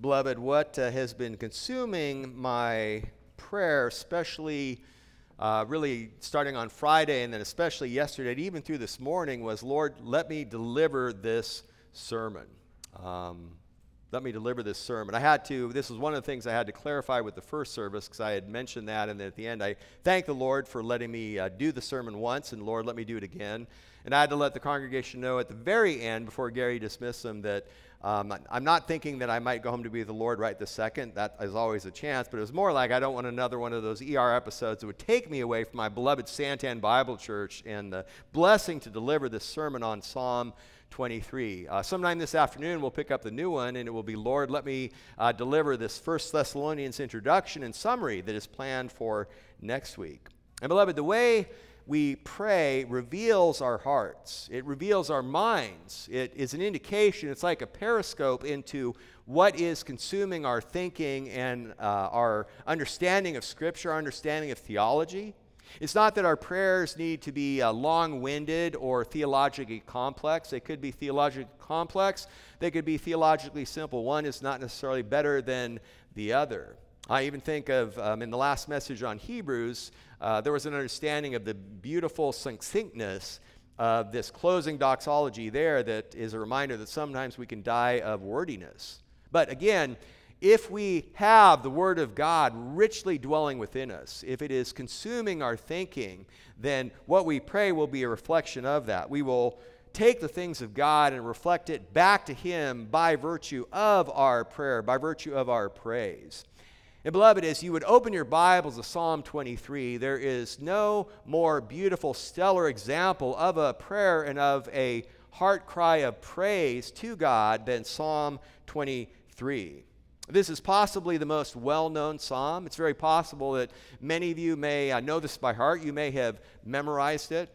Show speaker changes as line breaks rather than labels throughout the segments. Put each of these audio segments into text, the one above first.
Beloved, what uh, has been consuming my prayer, especially uh, really starting on Friday and then especially yesterday, and even through this morning, was Lord, let me deliver this sermon. Um, let me deliver this sermon. I had to, this was one of the things I had to clarify with the first service because I had mentioned that. And then at the end, I thank the Lord for letting me uh, do the sermon once, and Lord, let me do it again. And I had to let the congregation know at the very end, before Gary dismissed them, that um, I'm not thinking that I might go home to be the Lord right this second. That is always a chance, but it was more like I don't want another one of those ER episodes that would take me away from my beloved Santan Bible Church and the blessing to deliver this sermon on Psalm 23. Uh, sometime this afternoon, we'll pick up the new one, and it will be, Lord, let me uh, deliver this First Thessalonians introduction and summary that is planned for next week. And, beloved, the way we pray reveals our hearts, it reveals our minds. It is an indication, it's like a periscope into what is consuming our thinking and uh, our understanding of Scripture, our understanding of theology. It's not that our prayers need to be uh, long winded or theologically complex. They could be theologically complex, they could be theologically simple. One is not necessarily better than the other. I even think of um, in the last message on Hebrews, uh, there was an understanding of the beautiful succinctness of this closing doxology there that is a reminder that sometimes we can die of wordiness. But again, if we have the Word of God richly dwelling within us, if it is consuming our thinking, then what we pray will be a reflection of that. We will take the things of God and reflect it back to Him by virtue of our prayer, by virtue of our praise. And beloved, as you would open your Bibles to Psalm 23, there is no more beautiful, stellar example of a prayer and of a heart cry of praise to God than Psalm 23. This is possibly the most well known psalm. It's very possible that many of you may uh, know this by heart. You may have memorized it.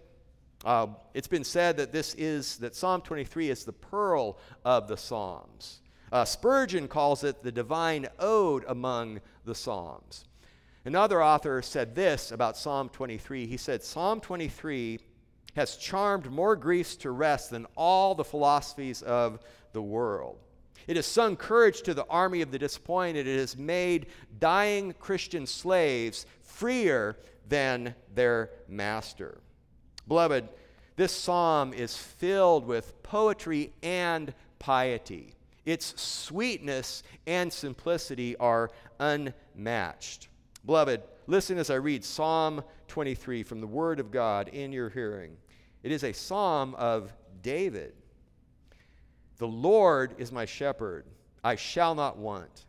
Uh, it's been said that this is, that Psalm 23 is the pearl of the Psalms. Uh, Spurgeon calls it the divine ode among the Psalms. Another author said this about Psalm 23. He said, Psalm 23 has charmed more Greeks to rest than all the philosophies of the world. It has sung courage to the army of the disappointed. It has made dying Christian slaves freer than their master. Beloved, this psalm is filled with poetry and piety. Its sweetness and simplicity are unmatched. Beloved, listen as I read Psalm 23 from the Word of God in your hearing. It is a psalm of David. The Lord is my shepherd, I shall not want.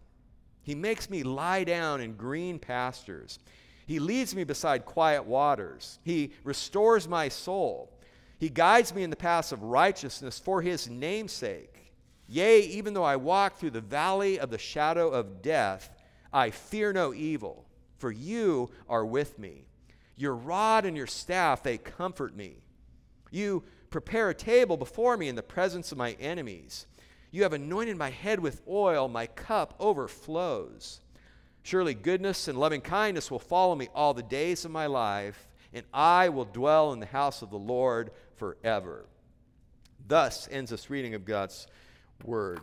He makes me lie down in green pastures. He leads me beside quiet waters. He restores my soul. He guides me in the paths of righteousness for his name's sake. Yea, even though I walk through the valley of the shadow of death, I fear no evil, for you are with me. Your rod and your staff, they comfort me. You prepare a table before me in the presence of my enemies. You have anointed my head with oil, my cup overflows. Surely goodness and loving kindness will follow me all the days of my life, and I will dwell in the house of the Lord forever. Thus ends this reading of God's word.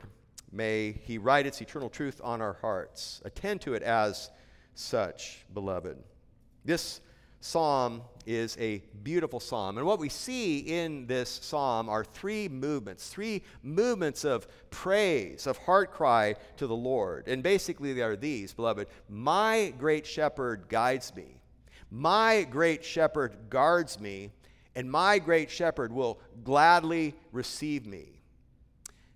May he write its eternal truth on our hearts. Attend to it as such, beloved. This psalm is a beautiful psalm. And what we see in this psalm are three movements, three movements of praise, of heart cry to the Lord. And basically, they are these, beloved My great shepherd guides me, my great shepherd guards me, and my great shepherd will gladly receive me.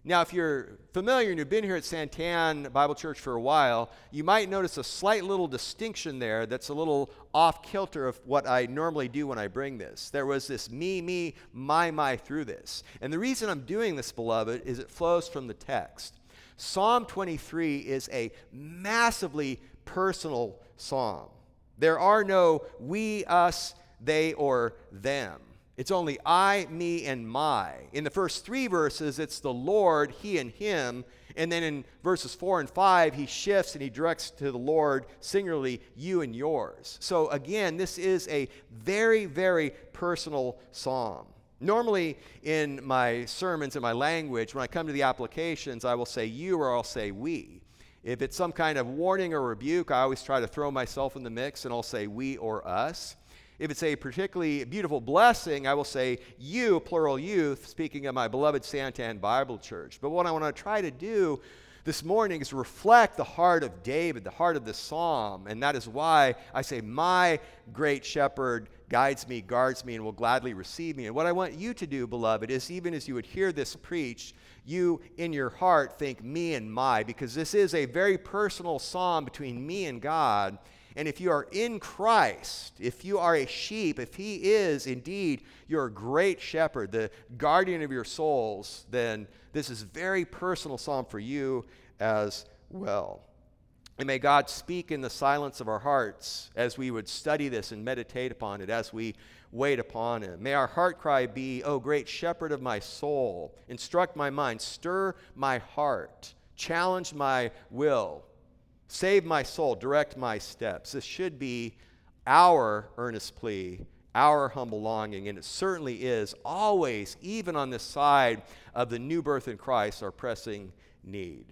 Now, if you're familiar and you've been here at Santan Bible Church for a while, you might notice a slight little distinction there that's a little off kilter of what I normally do when I bring this. There was this me, me, my, my through this. And the reason I'm doing this, beloved, is it flows from the text. Psalm 23 is a massively personal psalm. There are no we, us, they, or them. It's only I, me, and my. In the first three verses, it's the Lord, He, and Him. And then in verses four and five, he shifts and he directs to the Lord singularly, you and yours. So again, this is a very, very personal psalm. Normally, in my sermons, in my language, when I come to the applications, I will say you or I'll say we. If it's some kind of warning or rebuke, I always try to throw myself in the mix and I'll say we or us. If it's a particularly beautiful blessing, I will say you, plural youth, speaking of my beloved Santan Bible Church. But what I want to try to do this morning is reflect the heart of David, the heart of the psalm. And that is why I say, My great shepherd guides me, guards me, and will gladly receive me. And what I want you to do, beloved, is even as you would hear this preached, you in your heart think me and my, because this is a very personal psalm between me and God. And if you are in Christ, if you are a sheep, if He is indeed your great shepherd, the guardian of your souls, then this is very personal psalm for you as well. And may God speak in the silence of our hearts as we would study this and meditate upon it, as we wait upon Him. May our heart cry be, O great shepherd of my soul, instruct my mind, stir my heart, challenge my will Save my soul, direct my steps. This should be our earnest plea, our humble longing, and it certainly is always, even on this side of the new birth in Christ, our pressing need.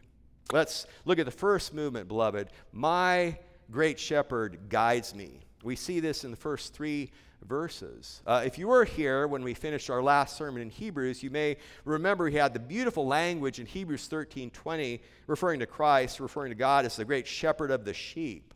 Let's look at the first movement, beloved. My great shepherd guides me. We see this in the first three verses. Uh, if you were here when we finished our last sermon in Hebrews, you may remember he had the beautiful language in Hebrews 13 20, referring to Christ, referring to God as the great shepherd of the sheep.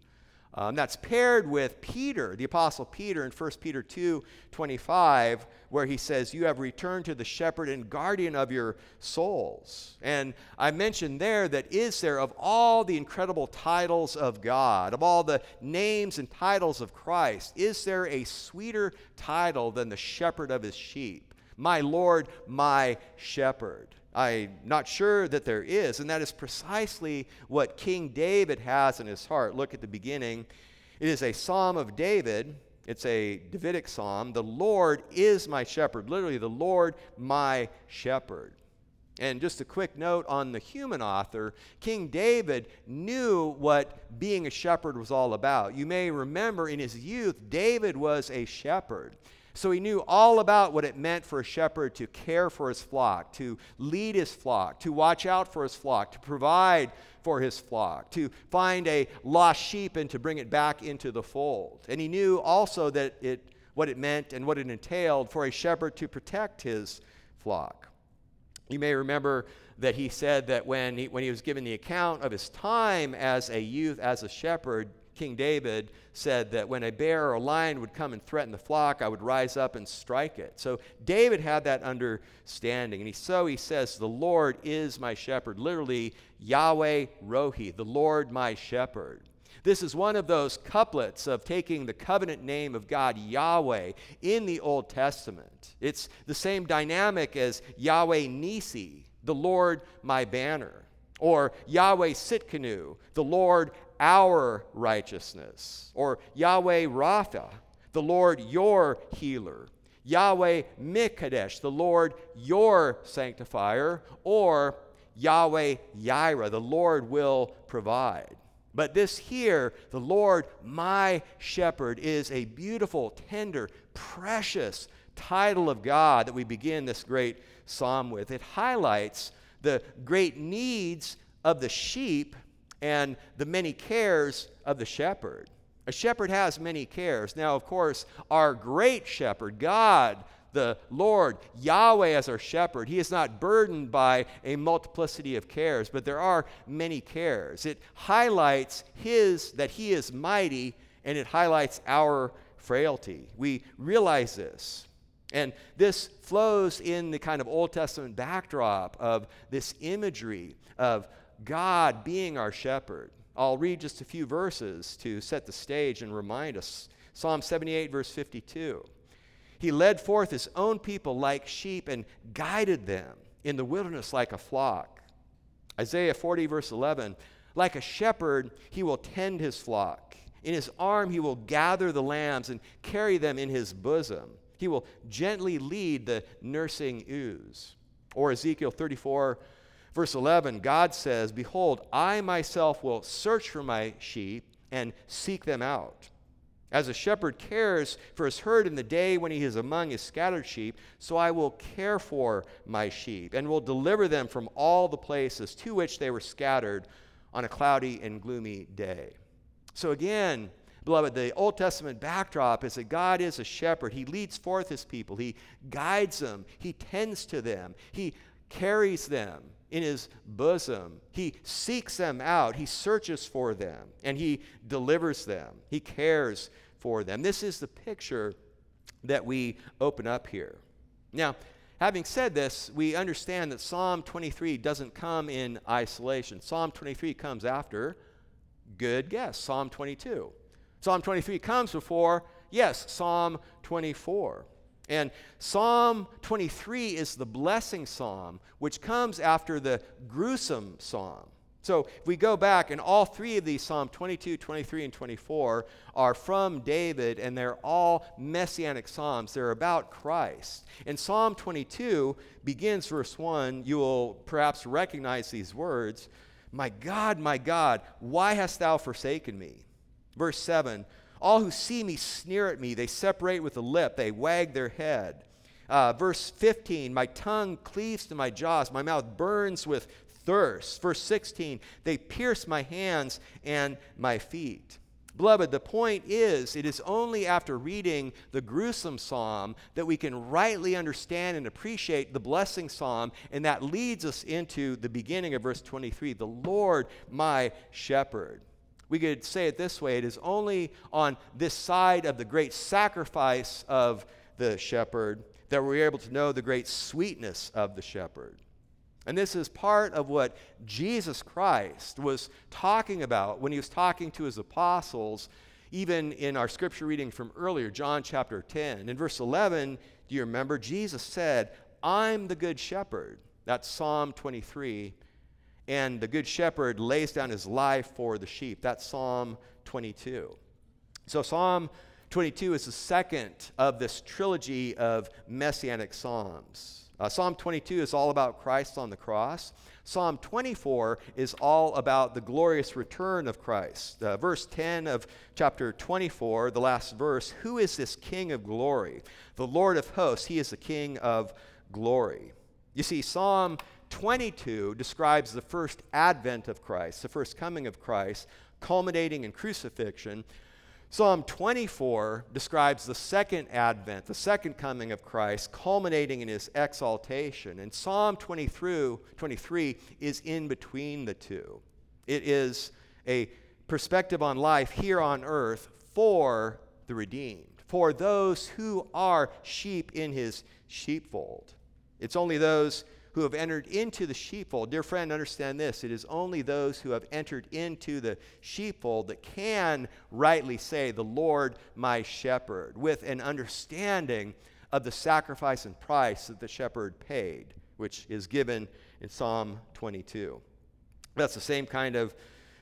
Um, that's paired with Peter, the Apostle Peter, in 1 Peter 2 25, where he says, You have returned to the shepherd and guardian of your souls. And I mentioned there that is there, of all the incredible titles of God, of all the names and titles of Christ, is there a sweeter title than the shepherd of his sheep? My Lord, my shepherd. I'm not sure that there is. And that is precisely what King David has in his heart. Look at the beginning. It is a psalm of David. It's a Davidic psalm. The Lord is my shepherd. Literally, the Lord my shepherd. And just a quick note on the human author King David knew what being a shepherd was all about. You may remember in his youth, David was a shepherd. So he knew all about what it meant for a shepherd to care for his flock, to lead his flock, to watch out for his flock, to provide for his flock, to find a lost sheep and to bring it back into the fold. And he knew also that it what it meant and what it entailed for a shepherd to protect his flock. You may remember that he said that when he, when he was given the account of his time as a youth, as a shepherd, King David said that when a bear or a lion would come and threaten the flock, I would rise up and strike it. So David had that understanding. And he, so he says, The Lord is my shepherd. Literally, Yahweh Rohi, the Lord my shepherd. This is one of those couplets of taking the covenant name of God, Yahweh, in the Old Testament. It's the same dynamic as Yahweh Nisi, the Lord my banner, or Yahweh Tsidkenu, the Lord our righteousness. Or Yahweh Rapha, the Lord your healer. Yahweh Mikadesh, the Lord your sanctifier. Or Yahweh Yireh, the Lord will provide. But this here, the Lord my shepherd, is a beautiful, tender, precious title of God that we begin this great psalm with. It highlights the great needs of the sheep and the many cares of the shepherd. A shepherd has many cares. Now, of course, our great shepherd, God, the Lord, Yahweh as our shepherd, he is not burdened by a multiplicity of cares, but there are many cares. It highlights his that he is mighty and it highlights our frailty. We realize this. And this flows in the kind of Old Testament backdrop of this imagery of God being our shepherd. I'll read just a few verses to set the stage and remind us. Psalm 78, verse 52. He led forth his own people like sheep and guided them in the wilderness like a flock. Isaiah 40, verse 11. Like a shepherd, he will tend his flock. In his arm, he will gather the lambs and carry them in his bosom. He will gently lead the nursing ewes. Or Ezekiel 34, Verse 11, God says, Behold, I myself will search for my sheep and seek them out. As a shepherd cares for his herd in the day when he is among his scattered sheep, so I will care for my sheep and will deliver them from all the places to which they were scattered on a cloudy and gloomy day. So, again, beloved, the Old Testament backdrop is that God is a shepherd. He leads forth his people, he guides them, he tends to them, he carries them in his bosom. He seeks them out, he searches for them, and he delivers them. He cares for them. This is the picture that we open up here. Now, having said this, we understand that Psalm 23 doesn't come in isolation. Psalm 23 comes after, good guess, Psalm 22. Psalm 23 comes before, yes, Psalm 24. And Psalm 23 is the blessing psalm, which comes after the gruesome psalm. So if we go back, and all three of these, Psalm 22, 23, and 24, are from David, and they're all messianic psalms. They're about Christ. And Psalm 22 begins verse 1. You will perhaps recognize these words My God, my God, why hast thou forsaken me? Verse 7 All who see me sneer at me, they separate with the lip, they wag their head. Uh, verse 15, my tongue cleaves to my jaws, my mouth burns with thirst. Verse 16, they pierce my hands and my feet. Beloved, the point is, it is only after reading the gruesome psalm that we can rightly understand and appreciate the blessing psalm, and that leads us into the beginning of verse 23 the Lord my shepherd. We could say it this way it is only on this side of the great sacrifice of the shepherd that we're able to know the great sweetness of the shepherd. And this is part of what Jesus Christ was talking about when he was talking to his apostles, even in our scripture reading from earlier, John chapter 10. In verse 11, do you remember? Jesus said, I'm the good shepherd. That's Psalm 23. And the good shepherd lays down his life for the sheep. That's Psalm 22. So, Psalm 22 is the second of this trilogy of messianic psalms. Uh, Psalm 22 is all about Christ on the cross. Psalm 24 is all about the glorious return of Christ. Uh, verse 10 of chapter 24, the last verse Who is this King of glory? The Lord of hosts, he is the King of glory. You see, Psalm 22 describes the first advent of Christ, the first coming of Christ, culminating in crucifixion. Psalm 24 describes the second advent, the second coming of Christ, culminating in his exaltation. And Psalm 23, 23 is in between the two. It is a perspective on life here on earth for the redeemed, for those who are sheep in his sheepfold. It's only those who have entered into the sheepfold. Dear friend, understand this. It is only those who have entered into the sheepfold that can rightly say, The Lord my shepherd, with an understanding of the sacrifice and price that the shepherd paid, which is given in Psalm 22. That's the same kind of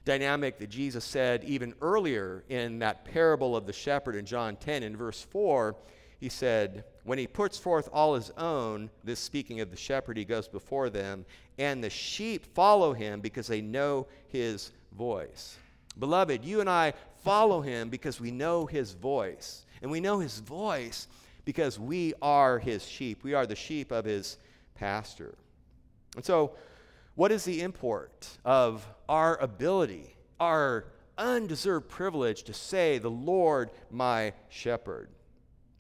dynamic that Jesus said even earlier in that parable of the shepherd in John 10 in verse 4 he said, When he puts forth all his own, this speaking of the shepherd, he goes before them, and the sheep follow him because they know his voice. Beloved, you and I follow him because we know his voice. And we know his voice because we are his sheep. We are the sheep of his pasture. And so, what is the import of our ability, our undeserved privilege to say, The Lord my shepherd?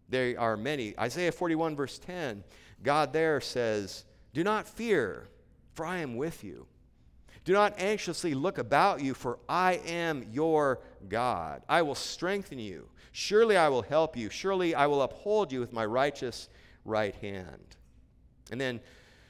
There are many. Isaiah 41, verse 10, God there says, Do not fear, for I am with you. Do not anxiously look about you, for I am your God. I will strengthen you. Surely I will help you. Surely I will uphold you with my righteous right hand. And then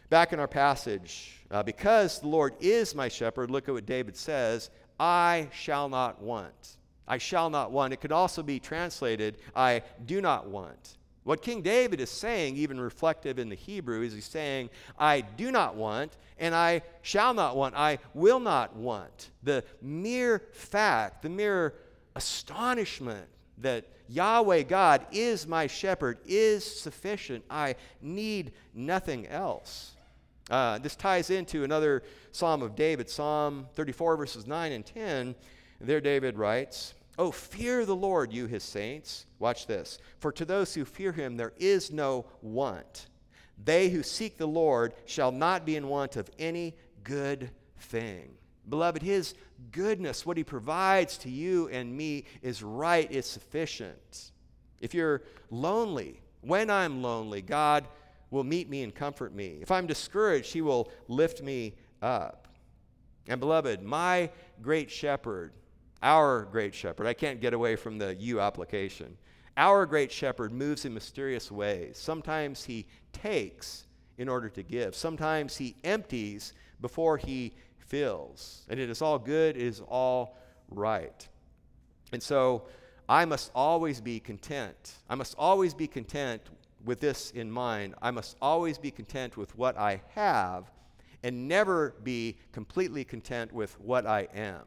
back in our passage, uh, because the Lord is my shepherd, look at what David says I shall not want. I shall not want. It could also be translated, I do not want. What King David is saying, even reflective in the Hebrew, is he's saying, I do not want, and I shall not want, I will not want. The mere fact, the mere astonishment that Yahweh God is my shepherd is sufficient. I need nothing else. Uh, this ties into another Psalm of David, Psalm 34, verses 9 and 10. There, David writes, Oh, fear the Lord, you his saints. Watch this. For to those who fear him, there is no want. They who seek the Lord shall not be in want of any good thing. Beloved, His goodness, what He provides to you and me, is right, is sufficient. If you're lonely, when I'm lonely, God will meet me and comfort me. If I'm discouraged, He will lift me up. And beloved, my great shepherd, our great shepherd, I can't get away from the you application. Our great shepherd moves in mysterious ways. Sometimes he takes in order to give, sometimes he empties before he fills. And it is all good, it is all right. And so I must always be content. I must always be content with this in mind. I must always be content with what I have and never be completely content with what I am,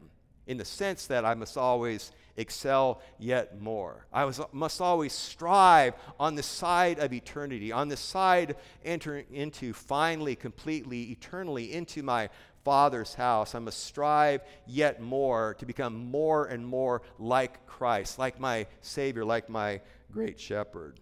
in the sense that I must always excel yet more. I was, must always strive on the side of eternity, on the side entering into finally, completely, eternally into my Father's house. I must strive yet more to become more and more like Christ, like my Savior, like my great shepherd.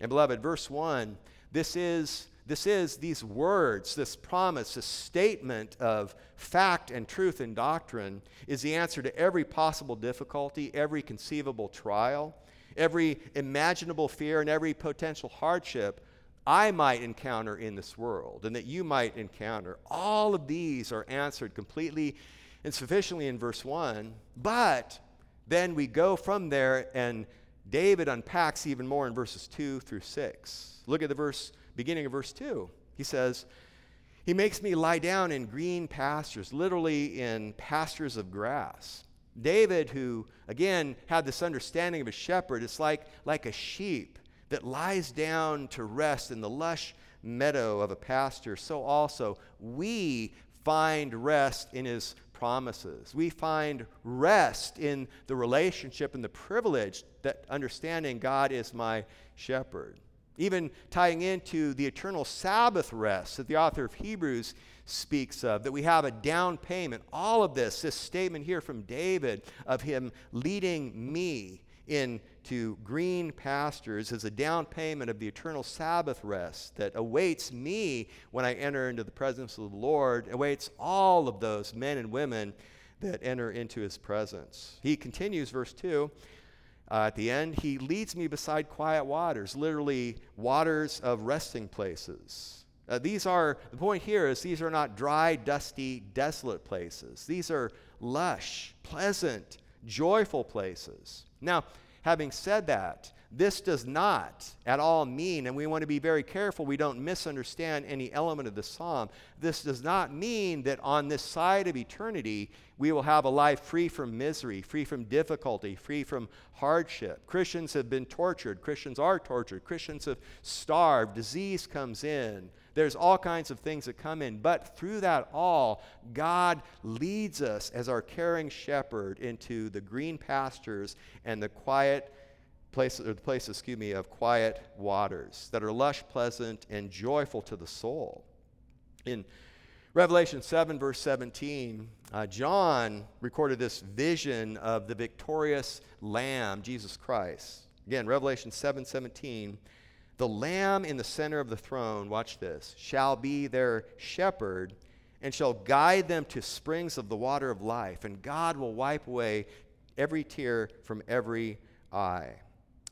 And beloved, verse 1, this is this is these words, this promise, this statement of fact and truth and doctrine is the answer to every possible difficulty, every conceivable trial, every imaginable fear, and every potential hardship I might encounter in this world and that you might encounter. All of these are answered completely and sufficiently in verse 1. But then we go from there and David unpacks even more in verses 2 through 6. Look at the verse beginning of verse 2. He says, He makes me lie down in green pastures, literally in pastures of grass. David, who again had this understanding of a shepherd, it's like, like a sheep that lies down to rest in the lush meadow of a pasture, so also we find rest in his promises. We find rest in the relationship and the privilege that understanding God is my shepherd even tying into the eternal Sabbath rest that the author of Hebrews speaks of, that we have a down payment. All of this, this statement here from David of him leading me into green pastures is a down payment of the eternal Sabbath rest that awaits me when I enter into the presence of the Lord, awaits all of those men and women that enter into his presence. He continues, verse 2 uh, at the end, he leads me beside quiet waters, literally waters of resting places. Uh, these are, the point here is these are not dry, dusty, desolate places. These are lush, pleasant, joyful places. Now, having said that, this does not at all mean, and we want to be very careful we don't misunderstand any element of the psalm. This does not mean that on this side of eternity we will have a life free from misery, free from difficulty, free from hardship. Christians have been tortured. Christians are tortured. Christians have starved. Disease comes in. There's all kinds of things that come in. But through that all, God leads us as our caring shepherd into the green pastures and the quiet place, or the place, excuse me, of quiet waters that are lush, pleasant, and joyful to the soul. In Revelation 7, verse 17, uh, John recorded this vision of the victorious Lamb, Jesus Christ. Again, Revelation 7 17. The Lamb in the center of the throne, watch this, shall be their shepherd and shall guide them to springs of the water of life, and God will wipe away every tear from every eye.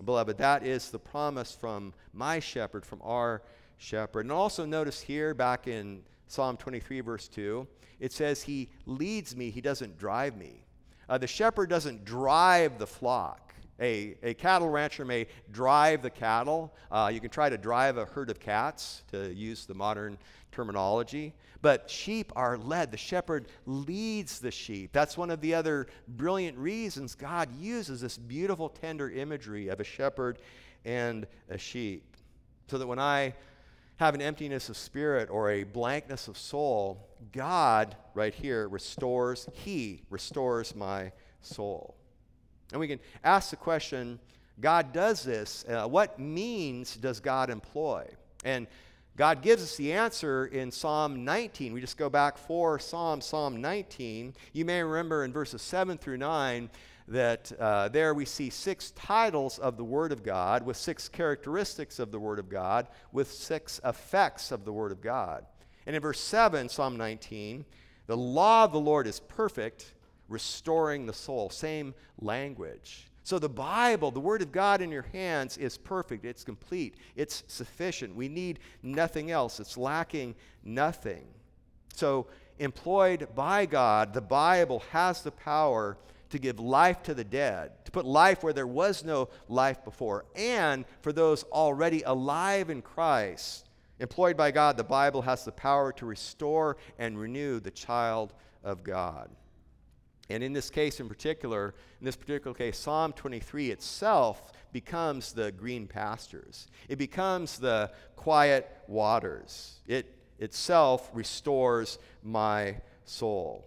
Beloved, that is the promise from my shepherd, from our shepherd. And also notice here, back in Psalm 23, verse 2, it says, He leads me, He doesn't drive me. Uh, the shepherd doesn't drive the flock. A, a cattle rancher may drive the cattle. Uh, you can try to drive a herd of cats, to use the modern terminology. But sheep are led. The shepherd leads the sheep. That's one of the other brilliant reasons God uses this beautiful, tender imagery of a shepherd and a sheep. So that when I have an emptiness of spirit or a blankness of soul, God, right here, restores, He restores my soul. And we can ask the question God does this. Uh, what means does God employ? And God gives us the answer in Psalm 19. We just go back four Psalms, Psalm 19. You may remember in verses 7 through 9 that uh, there we see six titles of the Word of God, with six characteristics of the Word of God, with six effects of the Word of God. And in verse 7, Psalm 19, The law of the Lord is perfect, restoring the soul. Same language. So the Bible, the Word of God in your hands, is perfect. It's complete. It's sufficient. We need nothing else. It's lacking nothing. So, employed by God, the Bible has the power to give life to the dead, to put life where there was no life before, and for those already alive in Christ. Employed by God, the Bible has the power to restore and renew the child of God. And in this case in particular, in this particular case, Psalm 23 itself becomes the green pastures. It becomes the quiet waters. It itself restores my soul.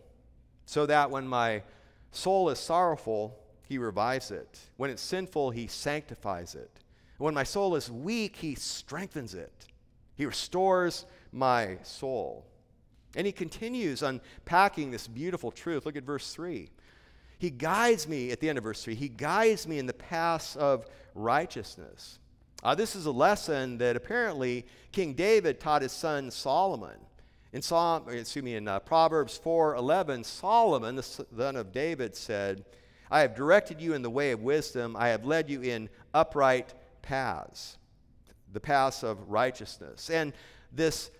So that when my soul is sorrowful, he revives it. When it's sinful, he sanctifies it. When my soul is weak, he strengthens it. He restores my soul. And he continues unpacking this beautiful truth. Look at verse 3. He guides me, at the end of verse 3, he guides me in the paths of righteousness. Uh, this is a lesson that apparently King David taught his son Solomon. In Psalm, excuse me, in uh, Proverbs 4:11, Solomon, the son of David, said, "I have directed you in the way of wisdom. I have led you in upright paths, the paths of righteousness." And this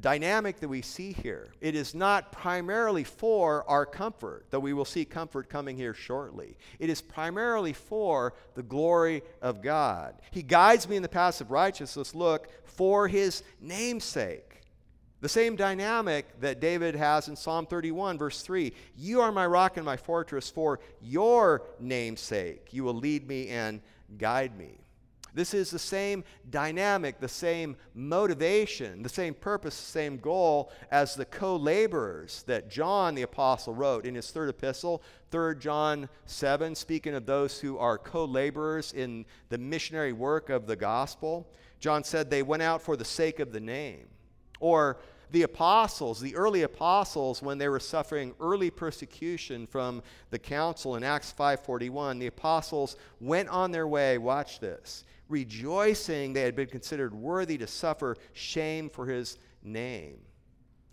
dynamic that we see here. It is not primarily for our comfort, though we will see comfort coming here shortly. It is primarily for the glory of God. He guides me in the paths of righteousness, look, for his namesake. The same dynamic that David has in Psalm 31, verse 3 You are my rock and my fortress, for your namesake. You will lead me and guide me. This is the same dynamic, the same motivation, the same purpose, the same goal as the co laborers that John the Apostle wrote in his third epistle, 3 John 7, speaking of those who are co laborers in the missionary work of the gospel. John said they went out for the sake of the name. Or the apostles, the early apostles, when they were suffering early persecution from the council in Acts 5:41, the apostles went on their way, watch this, rejoicing they had been considered worthy to suffer shame for his name.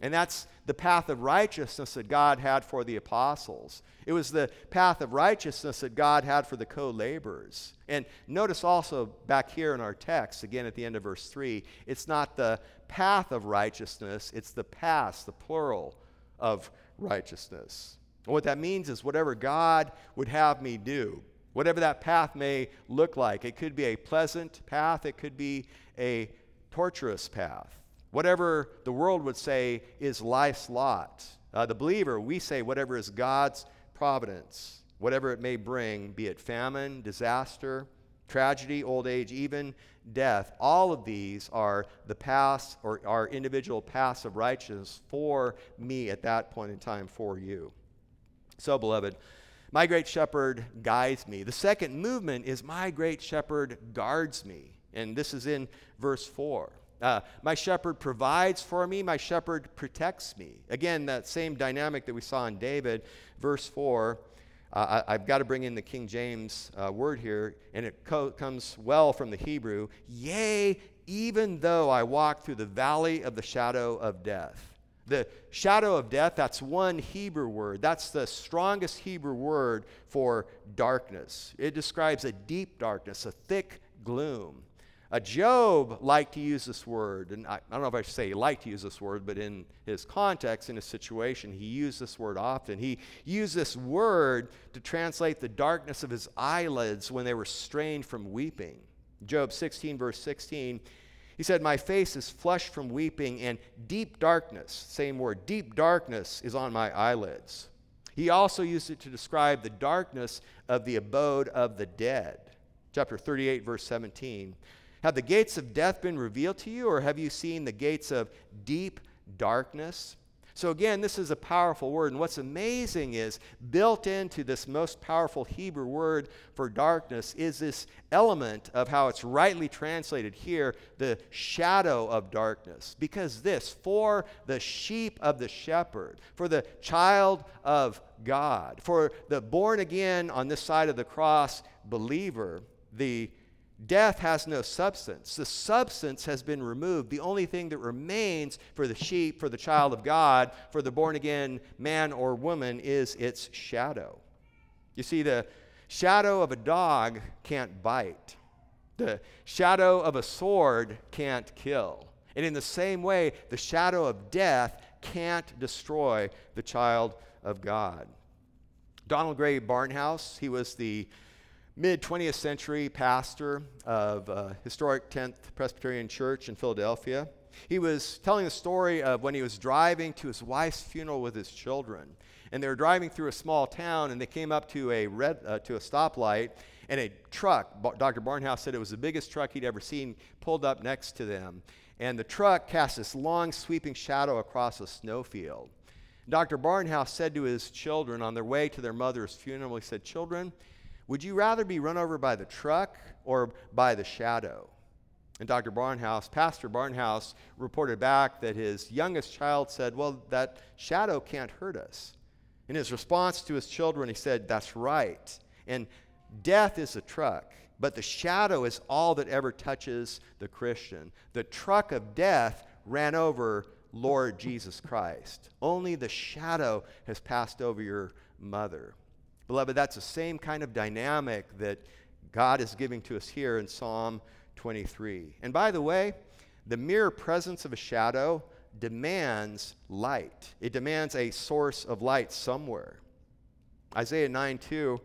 And that's the path of righteousness that God had for the apostles. It was the path of righteousness that God had for the co laborers. And notice also back here in our text, again at the end of verse 3, it's not the path of righteousness, it's the path, the plural of righteousness. And what that means is whatever God would have me do, whatever that path may look like. It could be a pleasant path, it could be a torturous path. Whatever the world would say is life's lot. Uh, the believer, we say whatever is God's providence, whatever it may bring, be it famine, disaster, tragedy, old age, even death. All of these are the paths or our individual paths of righteousness for me at that point in time, for you. So, beloved, my great shepherd guides me. The second movement is my great shepherd guards me. And this is in verse 4. Uh, my shepherd provides for me, my shepherd protects me. Again, that same dynamic that we saw in David, verse 4. Uh, I, have got to bring in the King James uh, word here, and it co- comes well from the Hebrew. Yea, even though I walk through the valley of the shadow of death. The shadow of death, that's one Hebrew word. That's the strongest Hebrew word for darkness. It describes a deep darkness, a thick gloom. Uh, Job liked to use this word, and I, I, don't know if I say he liked to use this word, but in his context, in his situation, he used this word often. He used this word to translate the darkness of his eyelids when they were strained from weeping. Job 16, verse 16, he said, My face is flushed from weeping, and deep darkness, same word, deep darkness is on my eyelids. He also used it to describe the darkness of the abode of the dead. Chapter 38, verse 17. Have the gates of death been revealed to you, or have you seen the gates of deep darkness? So, again, this is a powerful word. And what's amazing is built into this most powerful Hebrew word for darkness is this element of how it's rightly translated here the shadow of darkness. Because this, for the sheep of the shepherd, for the child of God, for the born again on this side of the cross believer, the Death has no substance. The substance has been removed. The only thing that remains for the sheep, for the child of God, for the born again man or woman is its shadow. You see, the shadow of a dog can't bite, the shadow of a sword can't kill. And in the same way, the shadow of death can't destroy the child of God. Donald Grey Barnhouse, he was the mid 20th century pastor of uh, historic 10th Presbyterian Church in Philadelphia. He was telling the story of when he was driving to his wife's funeral with his children. And they were driving through a small town and they came up to a, red, uh, to a stoplight and a truck, Dr. Barnhouse said it was the biggest truck he'd ever seen, pulled up next to them. And the truck cast this long sweeping shadow across a snowfield. Dr. Barnhouse said to his children on their way to their mother's funeral, he said, Children, would you rather be run over by the truck or by the shadow? And Dr. Barnhouse, Pastor Barnhouse, reported back that his youngest child said, Well, that shadow can't hurt us. In his response to his children, he said, That's right. And death is a truck, but the shadow is all that ever touches the Christian. The truck of death ran over Lord Jesus Christ. Only the shadow has passed over your mother. Beloved, that's the same kind of dynamic that God is giving to us here in Psalm 23. And by the way, the mere presence of a shadow demands light, it demands a source of light somewhere. Isaiah 9 2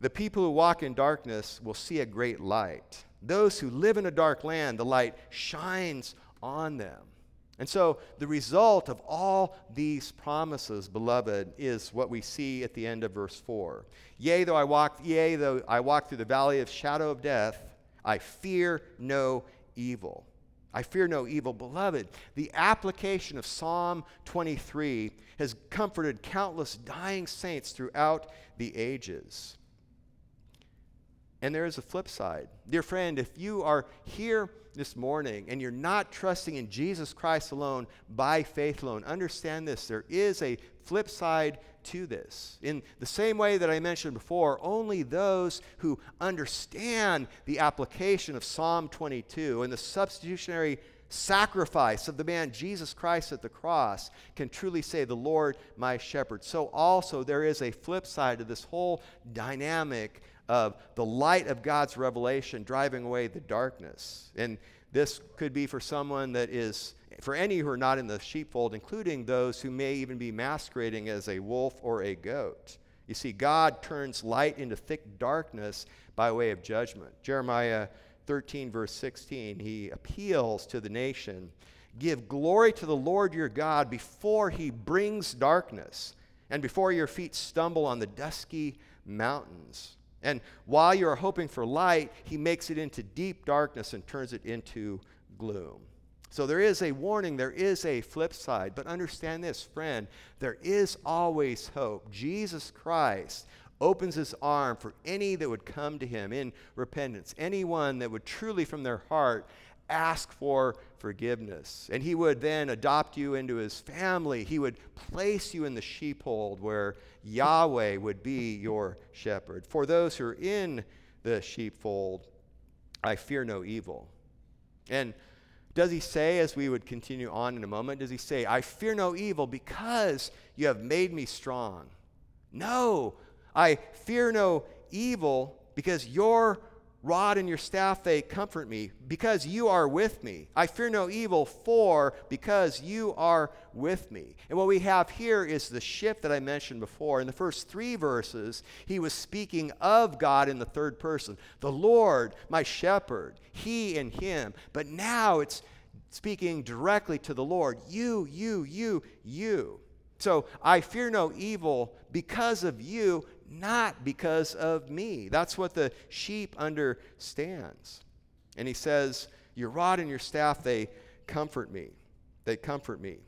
The people who walk in darkness will see a great light. Those who live in a dark land, the light shines on them. And so, the result of all these promises, beloved, is what we see at the end of verse 4. Yea, though I walk, yea, though I walk through the valley of shadow of death, I fear no evil. I fear no evil. Beloved, the application of Psalm 23 has comforted countless dying saints throughout the ages. And there is a flip side. Dear friend, if you are here this morning and you're not trusting in Jesus Christ alone by faith alone, understand this. There is a flip side to this. In the same way that I mentioned before, only those who understand the application of Psalm 22 and the substitutionary sacrifice of the man Jesus Christ at the cross can truly say, The Lord my shepherd. So also there is a flip side to this whole dynamic of the light of God's revelation driving away the darkness. And this could be for someone that is, for any who are not in the sheepfold, including those who may even be masquerading as a wolf or a goat. You see, God turns light into thick darkness by way of judgment. Jeremiah 13, verse 16, he appeals to the nation Give glory to the Lord your God before he brings darkness and before your feet stumble on the dusky mountains. And while you're hoping for light, he makes it into deep darkness and turns it into gloom. So there is a warning, there is a flip side. But understand this, friend, there is always hope. Jesus Christ opens his arm for any that would come to him in repentance, anyone that would truly from their heart ask for forgiveness. And he would then adopt you into his family. He would place you in the sheepfold where Yahweh would be your shepherd. For those who are in the sheepfold, I fear no evil. And does he say, as we would continue on in a moment, does he say, I fear no evil because you have made me strong? No, I fear no evil because your rod and your staff, they comfort me because you are with me. I fear no evil, for because you are with me. And what we have here is the shift that I mentioned before. In the first three verses, he was speaking of God in the third person the Lord, my shepherd, he and him. But now it's speaking directly to the Lord you, you, you, you. So I fear no evil because of you, not because of me. That's what the sheep understands. And he says, Your rod and your staff, they comfort me. They comfort me.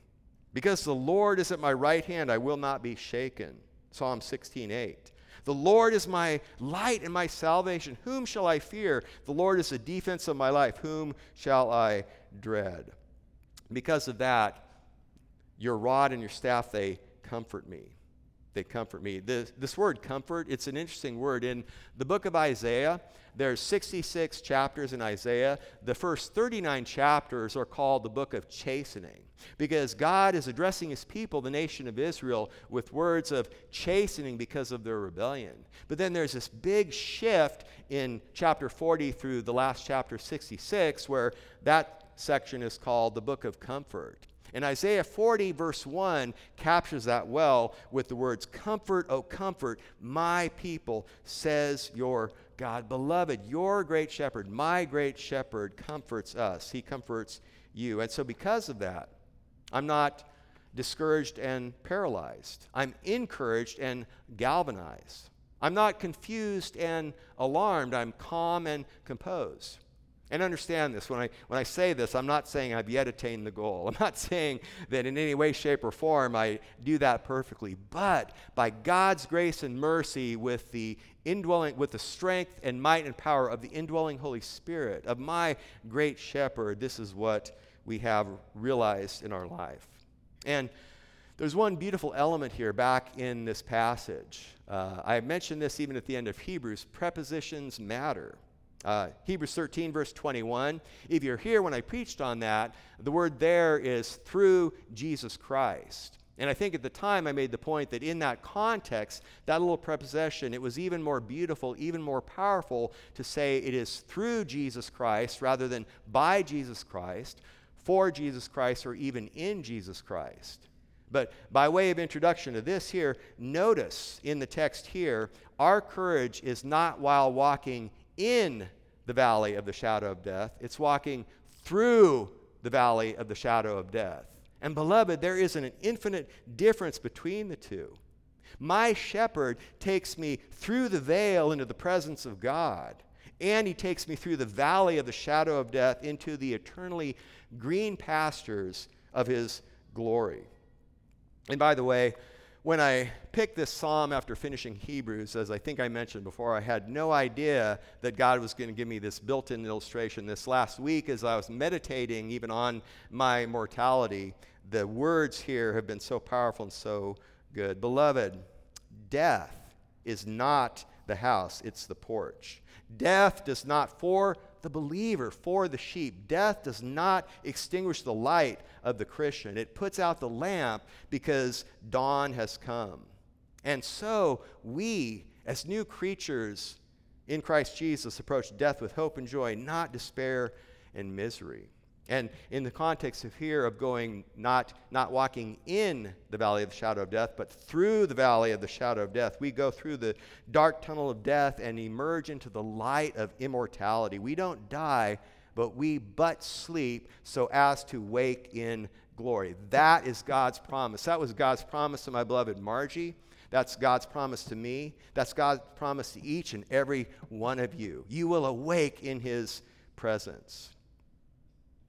Because the Lord is at my right hand, I will not be shaken. Psalm 16, 8. The Lord is my light and my salvation. Whom shall I fear? The Lord is the defense of my life. Whom shall I dread? Because of that, your rod and your staff, they comfort me. They comfort me. This, this word comfort, it's an interesting word. In the book of Isaiah, there's 66 chapters in Isaiah. The first 39 chapters are called the book of chastening because God is addressing his people, the nation of Israel, with words of chastening because of their rebellion. But then there's this big shift in chapter 40 through the last chapter 66 where that section is called the book of comfort. And Isaiah 40, verse 1, captures that well with the words, Comfort, O comfort, my people, says your God. Beloved, your great shepherd, my great shepherd, comforts us. He comforts you. And so, because of that, I'm not discouraged and paralyzed. I'm encouraged and galvanized. I'm not confused and alarmed. I'm calm and composed. And understand this. When I, when I say this, I'm not saying I've yet attained the goal. I'm not saying that in any way, shape, or form I do that perfectly. But by God's grace and mercy, with the indwelling, with the strength and might and power of the indwelling Holy Spirit, of my great shepherd, this is what we have realized in our life. And there's one beautiful element here back in this passage. Uh, I mentioned this even at the end of Hebrews prepositions matter. Uh, Hebrews 13, verse 21. If you're here when I preached on that, the word there is through Jesus Christ. And I think at the time I made the point that in that context, that little preposition, it was even more beautiful, even more powerful to say it is through Jesus Christ rather than by Jesus Christ, for Jesus Christ, or even in Jesus Christ. But by way of introduction to this here, notice in the text here, our courage is not while walking in the valley of the shadow of death, it's walking through the valley of the shadow of death. And beloved, there is an infinite difference between the two. My shepherd takes me through the veil into the presence of God, and he takes me through the valley of the shadow of death into the eternally green pastures of his glory. And by the way, when I picked this psalm after finishing Hebrews, as I think I mentioned before, I had no idea that God was going to give me this built in illustration. This last week, as I was meditating even on my mortality, the words here have been so powerful and so good. Beloved, death is not the house, it's the porch. Death does not for the believer, for the sheep. Death does not extinguish the light of the Christian, it puts out the lamp because dawn has come. And so we, as new creatures in Christ Jesus, approach death with hope and joy, not despair and misery. And in the context of here of going not, not walking in the valley of the shadow of death, but through the valley of the shadow of death, we go through the dark tunnel of death and emerge into the light of immortality. We don't die, but we but sleep so as to wake in glory. That is God's promise. That was God's promise to my beloved Margie. That's God's promise to me. That's God's promise to each and every one of you. You will awake in his presence.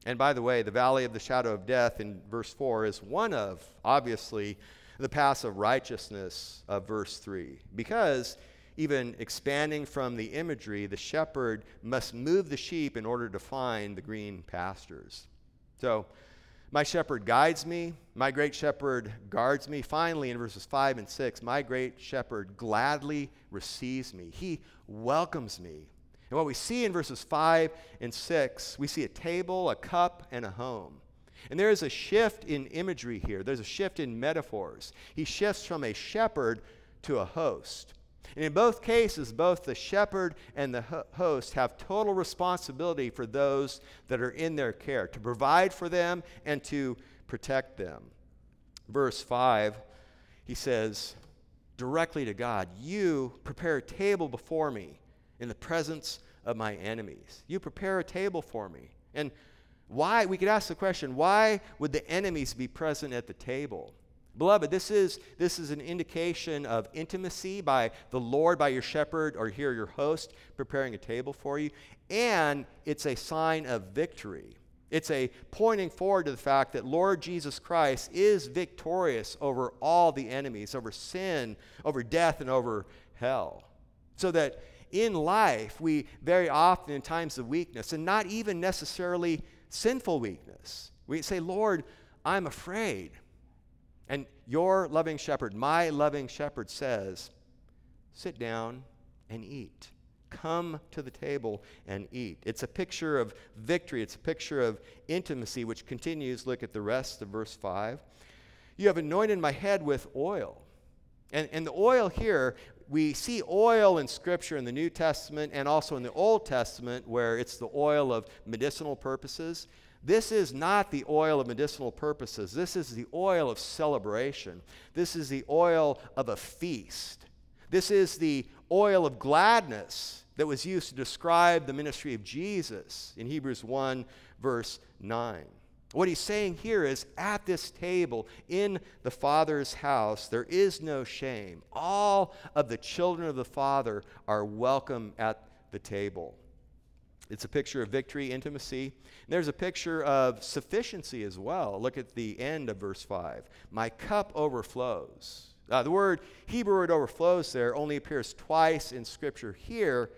And by the way, the valley of the shadow of death in verse 4 is one of, obviously, the paths of righteousness of verse 3. Because even expanding from the imagery, the shepherd must move the sheep in order to find the green pastures. So, my shepherd guides me, my great shepherd guards me. Finally, in verses 5 and 6, my great shepherd gladly receives me. He welcomes me and what we see in verses 5 and 6, we see a table, a cup, and a home. And there is a shift in imagery here. There's a shift in metaphors. He shifts from a shepherd to a host. And in both cases, both the shepherd and the host have total responsibility for those that are in their care, to provide for them and to protect them. Verse 5, he says directly to God, You prepare a table before me in the presence of my enemies. You prepare a table for me. And why, we could ask the question, why would the enemies be present at the table? Beloved, this is, this is an indication of intimacy by the Lord, by your shepherd, or here your host preparing a table for you. And it's a sign of victory. It's a pointing forward to the fact that Lord Jesus Christ is victorious over all the enemies, over sin, over death, and over hell. So that in life, we very often, in times of weakness, and not even necessarily sinful weakness, we say, Lord, I'm afraid. And your loving shepherd, my loving shepherd, says, Sit down and eat. Come to the table and eat. It's a picture of victory, it's a picture of intimacy, which continues. Look at the rest of verse 5. You have anointed my head with oil. And, and the oil here, we see oil in Scripture in the New Testament and also in the Old Testament, where it's the oil of medicinal purposes. This is not the oil of medicinal purposes. This is the oil of celebration. This is the oil of a feast. This is the oil of gladness that was used to describe the ministry of Jesus in Hebrews 1, verse 9. What he's saying here is at this table in the Father's house, there is no shame. All of the children of the Father are welcome at the table. It's a picture of victory, intimacy. And there's a picture of sufficiency as well. Look at the end of verse 5. My cup overflows. Uh, the word Hebrew word overflows there only appears twice in Scripture here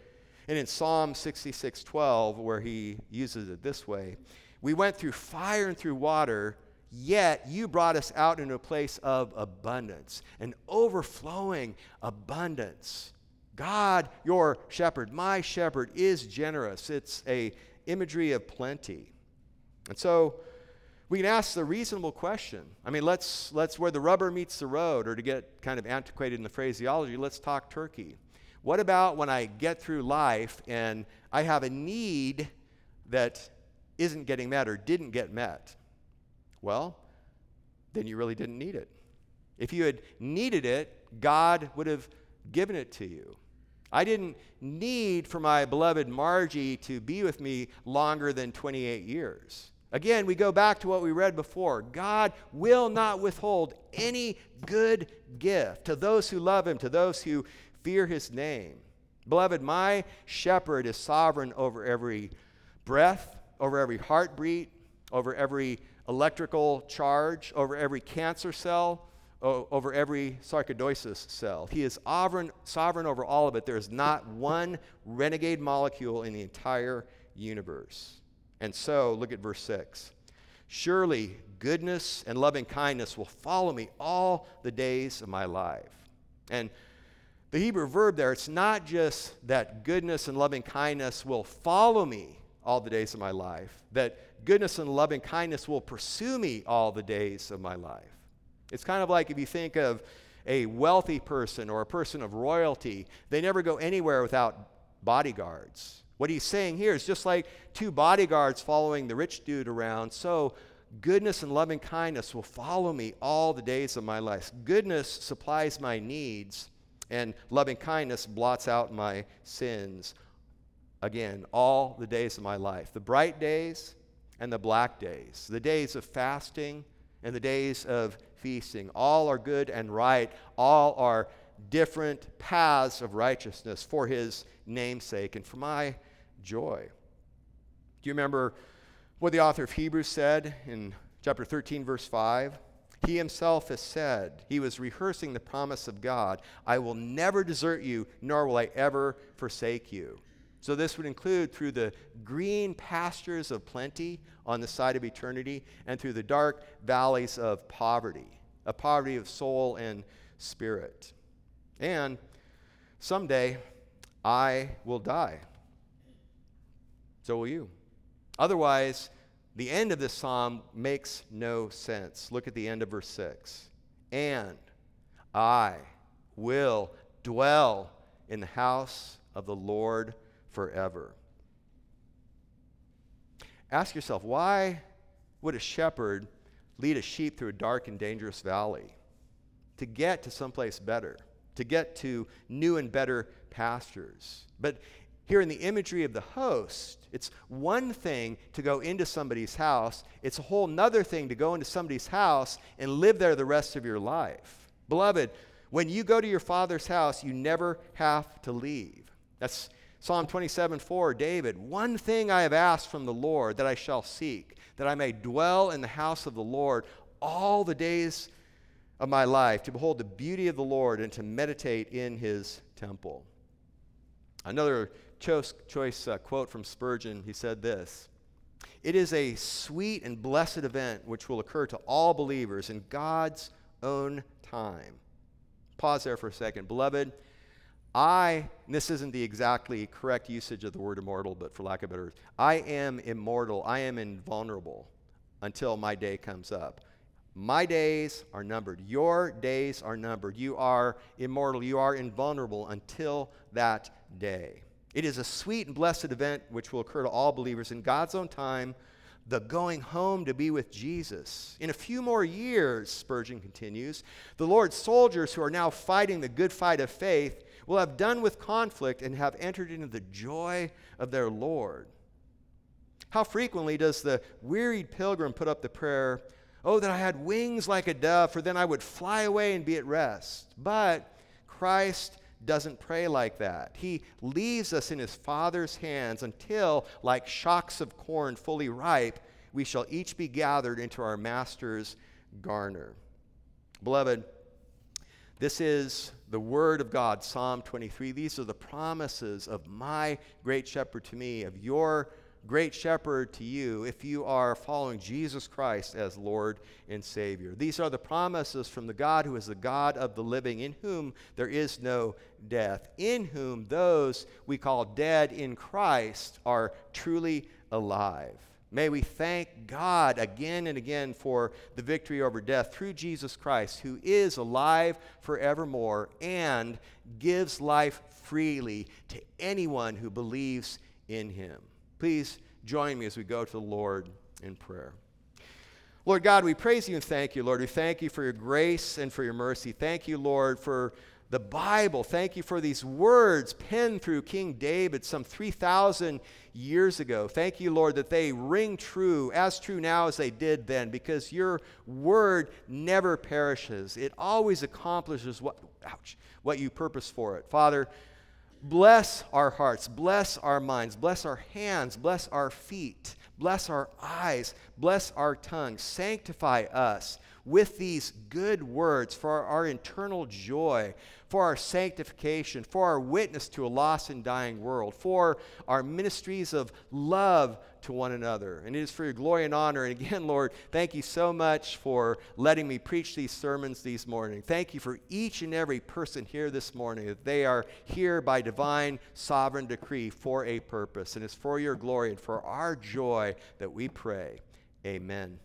and in Psalm 66 12, where he uses it this way We went through fire and through water, yet you brought us out into a place of abundance, an overflowing abundance. God, your shepherd, my shepherd, is generous. It's a imagery of plenty. And so we can ask the reasonable question. I mean, let's, let's where the rubber meets the road, or to get kind of antiquated in the phraseology, let's talk turkey. What about when I get through life and I have a need that isn't getting met or didn't get met? Well, then you really didn't need it. If you had needed it, God would have given it to you. I didn't need for my beloved Margie to be with me longer than 28 years. Again, we go back to what we read before. God will not withhold any good gift to those who love him, to those who fear his name. Beloved, my shepherd is sovereign over every breath, over every heartbeat, over every electrical charge, over every cancer cell, over every sarcoidosis cell. He is sovereign, sovereign over all of it. There is not one renegade molecule in the entire universe. And so, look at verse 6. Surely goodness and loving kindness will follow me all the days of my life. And the Hebrew verb there, it's not just that goodness and loving kindness will follow me all the days of my life, that goodness and loving kindness will pursue me all the days of my life. It's kind of like if you think of a wealthy person or a person of royalty, they never go anywhere without bodyguards. What he's saying here is just like two bodyguards following the rich dude around, so goodness and loving kindness will follow me all the days of my life. Goodness supplies my needs, and loving kindness blots out my sins. Again, all the days of my life the bright days and the black days, the days of fasting and the days of feasting. All are good and right, all are different paths of righteousness for his namesake and for my joy. Do you remember what the author of Hebrews said in chapter 13, verse 5? He himself has said, he was rehearsing the promise of God I will never desert you, nor will I ever forsake you. So, this would include through the green pastures of plenty on the side of eternity and through the dark valleys of poverty, a poverty of soul and spirit. And someday I will die. So will you. Otherwise, the end of this psalm makes no sense. Look at the end of verse 6. And I will dwell in the house of the Lord forever. Ask yourself, why would a shepherd lead a sheep through a dark and dangerous valley? To get to someplace better, to get to new and better pastures. But here in the imagery of the host, it's one thing to go into somebody's house, it's a whole nother thing to go into somebody's house and live there the rest of your life. Beloved, when you go to your father's house, you never have to leave. That's Psalm 27 4, David, one thing I have asked from the Lord that I shall seek, that I may dwell in the house of the Lord all the days of my life, to behold the beauty of the Lord and to meditate in his temple. Another choice, choice uh, quote from Spurgeon, he said this It is a sweet and blessed event which will occur to all believers in God's own time. Pause there for a second. Beloved, I, this isn't the exactly correct usage of the word immortal, but for lack of better, words, I am immortal. I am invulnerable until my day comes up. My days are numbered. Your days are numbered. You are immortal. You are invulnerable until that day. It is a sweet and blessed event which will occur to all believers in God's own time, the going home to be with Jesus. In a few more years, Spurgeon continues, the Lord's soldiers who are now fighting the good fight of faith will have done with conflict and have entered into the joy of their Lord. How frequently does the wearied pilgrim put up the prayer, Oh, that I had wings like a dove, for then I would fly away and be at rest. But Christ doesn't pray like that. He leaves us in his Father's hands until, like shocks of corn fully ripe, we shall each be gathered into our Master's garner. Beloved, this is the word of God, Psalm 23. These are the promises of my great shepherd to me, of your great shepherd to you if you are following Jesus Christ as Lord and Savior. These are the promises from the God who is the God of the living, in whom there is no death, in whom those we call dead in Christ are truly alive. May we thank God again and again for the victory over death through Jesus Christ, who is alive forevermore and gives life freely to anyone who believes in him. Please join me as we go to the Lord in prayer. Lord God, we praise you and thank you, Lord. We thank you for your grace and for your mercy. Thank you, Lord, for the Bible. Thank you for these words penned through King David some 3,000 years ago. Thank you, Lord, that they ring true, as true now as they did then, because your word never perishes. It always accomplishes what, ouch, what you purpose for it. Father, Bless our hearts, bless our minds, bless our hands, bless our feet, bless our eyes, bless our tongues. Sanctify us with these good words for our internal joy, for our sanctification, for our witness to a lost and dying world, for our ministries of love to one another. And it is for your glory and honor. And again, Lord, thank you so much for letting me preach these sermons these morning. Thank you for each and every person here this morning that they are here by divine sovereign decree for a purpose. And it's for your glory and for our joy that we pray. Amen.